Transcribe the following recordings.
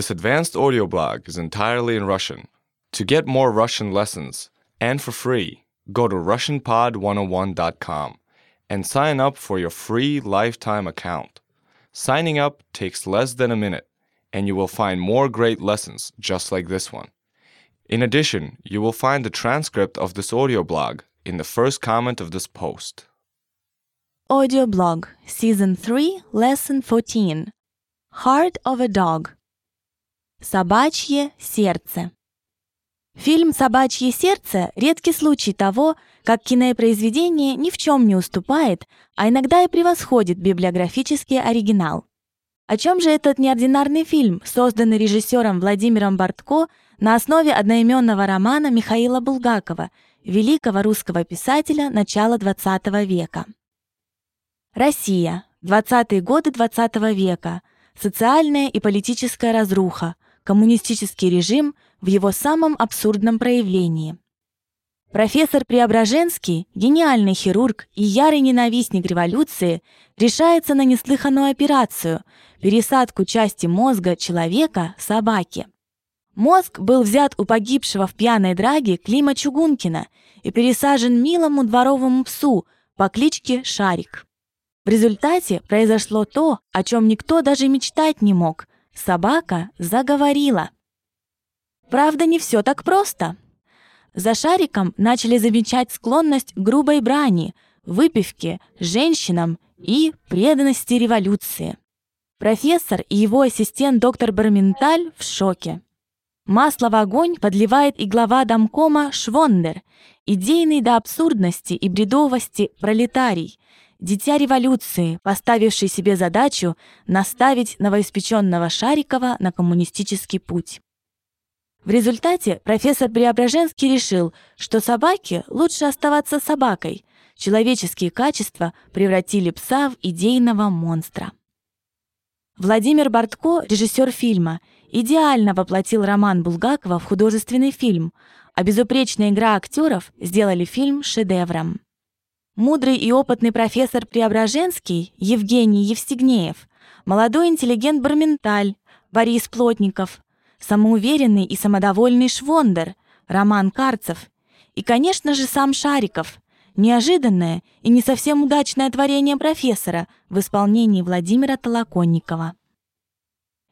This advanced audio blog is entirely in Russian. To get more Russian lessons, and for free, go to RussianPod101.com and sign up for your free lifetime account. Signing up takes less than a minute, and you will find more great lessons just like this one. In addition, you will find the transcript of this audio blog in the first comment of this post. Audio blog, Season 3, Lesson 14. Heart of a Dog. Собачье сердце. Фильм «Собачье сердце» — редкий случай того, как кинопроизведение ни в чем не уступает, а иногда и превосходит библиографический оригинал. О чем же этот неординарный фильм, созданный режиссером Владимиром Бортко на основе одноименного романа Михаила Булгакова, великого русского писателя начала XX века? Россия. 20-е годы XX века. Социальная и политическая разруха. Коммунистический режим в его самом абсурдном проявлении. Профессор Преображенский, гениальный хирург и ярый ненавистник революции, решается на неслыханную операцию – пересадку части мозга человека собаке. Мозг был взят у погибшего в пьяной драге Клима Чугункина и пересажен милому дворовому псу по кличке Шарик. В результате произошло то, о чем никто даже мечтать не мог. Собака заговорила. Правда, не все так просто. За Шариком начали замечать склонность к грубой брани, выпивке, женщинам и преданности революции. Профессор и его ассистент доктор Барменталь в шоке. Масло в огонь подливает и глава домкома Швондер, идейный до абсурдности и бредовости пролетарий, дитя революции, поставивший себе задачу наставить новоиспеченного Шарикова на коммунистический путь. В результате профессор Преображенский решил, что собаке лучше оставаться собакой. Человеческие качества превратили пса в идейного монстра. Владимир Бортко, режиссер фильма, идеально воплотил роман Булгакова в художественный фильм, а безупречная игра актеров сделали фильм шедевром. Мудрый и опытный профессор Преображенский Евгений Евстигнеев, молодой интеллигент Барменталь Борис Плотников, самоуверенный и самодовольный Швондер Роман Карцев и, конечно же, сам Шариков, неожиданное и не совсем удачное творение профессора в исполнении Владимира Толоконникова.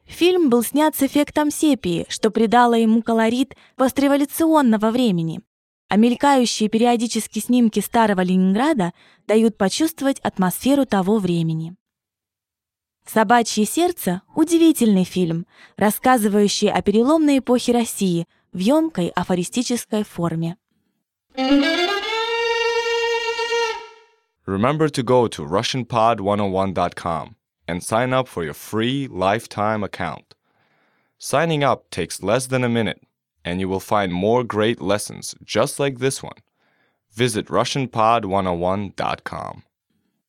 Фильм был снят с эффектом сепии, что придало ему колорит постреволюционного времени а мелькающие периодически снимки старого Ленинграда дают почувствовать атмосферу того времени. «Собачье сердце» — удивительный фильм, рассказывающий о переломной эпохе России в емкой афористической форме. Remember to go to RussianPod101.com and sign up for your free lifetime account. Signing up takes less than a minute and you will find more great lessons just like this one. Visit RussianPod101.com.